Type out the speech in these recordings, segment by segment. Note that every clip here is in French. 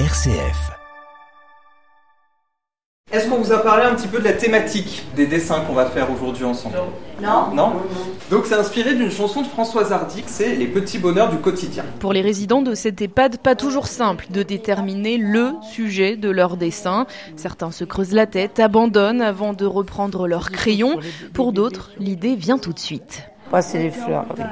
RCF. Est-ce qu'on vous a parlé un petit peu de la thématique des dessins qu'on va faire aujourd'hui ensemble Non. Non Donc c'est inspiré d'une chanson de Françoise Hardy, c'est Les petits bonheurs du quotidien. Pour les résidents de cette EHPAD, pas toujours simple de déterminer le sujet de leur dessin. Certains se creusent la tête, abandonnent avant de reprendre leur crayon. Pour d'autres, l'idée vient tout de suite. Moi, c'est les fleurs, oui.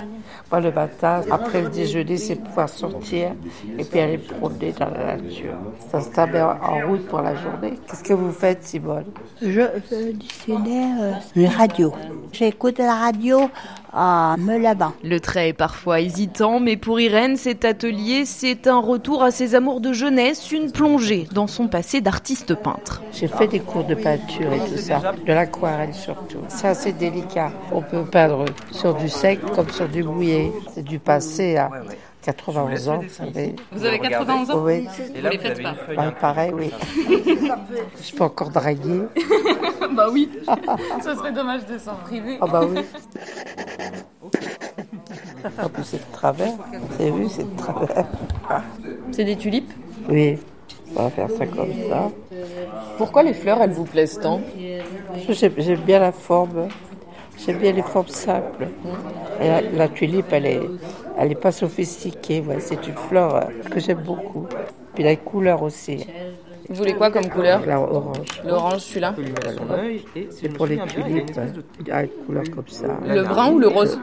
Moi, le matin, après le déjeuner, c'est pouvoir sortir et puis aller promener dans la nature. Ça se met en route pour la journée. Qu'est-ce que vous faites, Simone? Je fais dictionnaire euh, les radios. J'écoute la radio en me lavant. Le trait est parfois hésitant, mais pour Irène, cet atelier, c'est un retour à ses amours de jeunesse, une plongée dans son passé d'artiste peintre. J'ai fait des cours de peinture et tout ça, de l'aquarelle surtout. C'est assez délicat. On peut peindre sur du sec comme sur du mouillé. C'est du passé à 91 ans, vous savez. Vous avez 91 ans Oui, Vous les faites pas bah, pareil, oui. Je peux encore draguer. Bah oui, ce serait dommage de s'en priver. Ah bah oui. En plus, c'est de travers. Vous avez vu, c'est de travers. C'est des tulipes Oui, on va faire ça comme ça. Pourquoi les fleurs, elles vous plaisent tant j'aime bien la forme. J'aime bien les formes simples. La, la tulipe, elle est, elle est pas sophistiquée. ouais. C'est une fleur euh, que j'aime beaucoup. Puis la couleur aussi. Vous voulez quoi comme couleur La orange. L'orange, celui-là C'est pour les tulipes. Ah, une couleur comme ça. Le brun ou le rose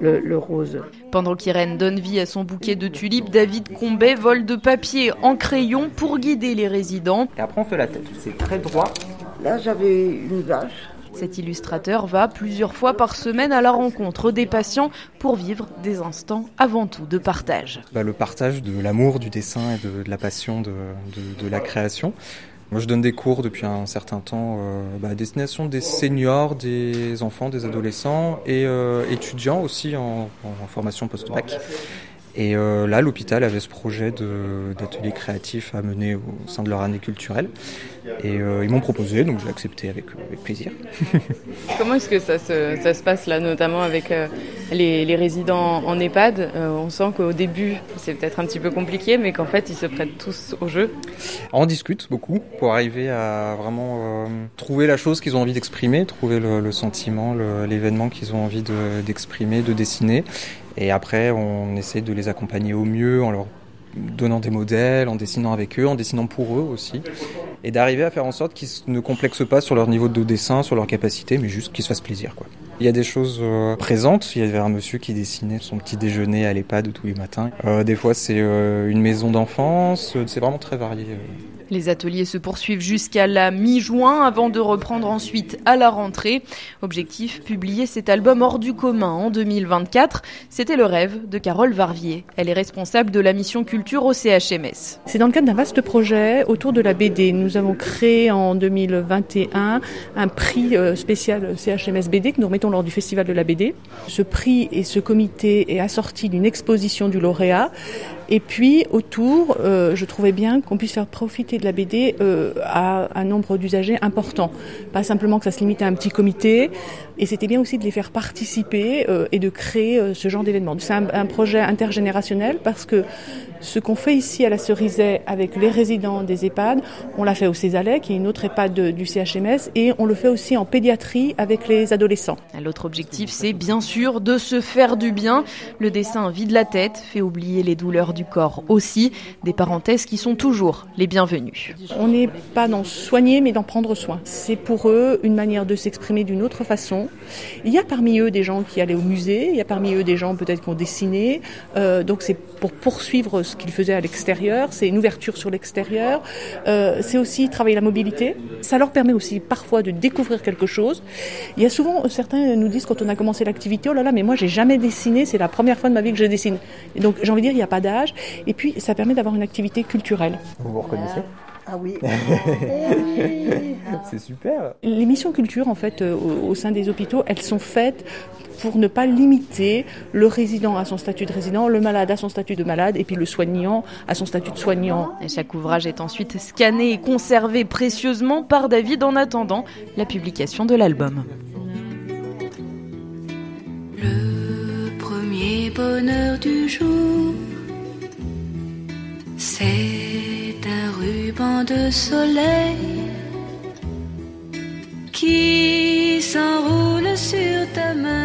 Le, le rose. Pendant qu'Irène donne vie à son bouquet de tulipes, David Combet vole de papier en crayon pour guider les résidents. Et après on fait la tête, c'est très droit. Là, j'avais une vache. Cet illustrateur va plusieurs fois par semaine à la rencontre des patients pour vivre des instants avant tout de partage. bah, le partage de l'amour du dessin et de, la passion de la création. Moi, je donne des cours depuis un certain temps euh, bah, à destination des seniors, des enfants, des adolescents et euh, étudiants aussi en, en formation post-bac. Et euh, là, l'hôpital avait ce projet d'atelier créatif à mener au sein de leur année culturelle. Et euh, ils m'ont proposé, donc j'ai accepté avec, avec plaisir. Comment est-ce que ça se, ça se passe là, notamment avec euh, les, les résidents en EHPAD? Euh, On sent qu'au début, c'est peut-être un petit peu compliqué, mais qu'en fait, ils se prêtent tous au jeu. Alors, on discute beaucoup pour arriver à vraiment euh, trouver la chose qu'ils ont envie d'exprimer, trouver le, le sentiment, l'événement qu'ils ont envie de- d'exprimer, de, dessiner. Et après, on essaie de les accompagner au mieux en leur donnant des modèles, en dessinant avec eux, en dessinant pour eux aussi. Et d'arriver à faire en sorte qu'ils ne complexent pas sur leur niveau de dessin, sur leur capacité, mais juste qu'ils se fassent plaisir. Quoi. Il y a des choses euh, présentes. Il y avait un monsieur qui dessinait son petit déjeuner à l'EHPAD tous les matins. Euh, des fois, c'est euh, une maison d'enfance. C'est vraiment très varié. Les ateliers se poursuivent jusqu'à la mi-juin avant de reprendre ensuite à la rentrée. Objectif, publier cet album hors du commun en 2024. C'était le rêve de Carole Varvier. Elle est responsable de la mission culture au CHMS. C'est dans le cadre d'un vaste projet autour de la BD. Nous avons créé en 2021 un prix euh, spécial CHMS BD que nous remettons lors du Festival de la BD. Ce prix et ce comité est assorti d'une exposition du lauréat. Et puis autour, euh, je trouvais bien qu'on puisse faire profiter de la BD euh, à un nombre d'usagers important. Pas simplement que ça se limite à un petit comité. Et c'était bien aussi de les faire participer euh, et de créer euh, ce genre d'événement. C'est un, projet intergénérationnel parce que ce qu'on fait ici à la Cerisay avec les résidents des EHPAD, on l'a fait au Césalet, qui est une autre EHPAD du CHMS, et on le fait aussi en pédiatrie avec les adolescents. L'autre objectif, c'est bien sûr de se faire du bien. Le dessin vide la tête, fait oublier les douleurs du corps aussi. Des parenthèses qui sont toujours les bienvenues. On n'est pas dans soigner, mais dans prendre soin. C'est pour eux une manière de s'exprimer d'une autre façon. Il y a parmi eux des gens qui allaient au musée, il y a parmi eux des gens peut-être qui ont dessiné. Euh, donc c'est pour poursuivre ce qu'ils faisaient à l'extérieur, c'est une ouverture sur l'extérieur. Euh, c'est aussi travailler la mobilité. Ça leur permet aussi parfois de découvrir quelque chose. Il y a souvent, certains nous disent quand on a commencé l'activité, oh là là, mais moi j'ai jamais dessiné, c'est la première fois de ma vie que je dessine. Donc j'ai envie de dire, il n'y a pas d'âge. Et puis ça permet d'avoir une activité culturelle. Vous vous reconnaissez? Ah oui. C'est super. Les missions culture, en fait, euh, au, au sein des hôpitaux, elles sont faites pour ne pas limiter le résident à son statut de résident, le malade à son statut de malade, et puis le soignant à son statut de soignant. Et chaque ouvrage est ensuite scanné et conservé précieusement par David en attendant la publication de l'album. Le premier bonheur du jour, de soleil qui s'enroule sur ta main.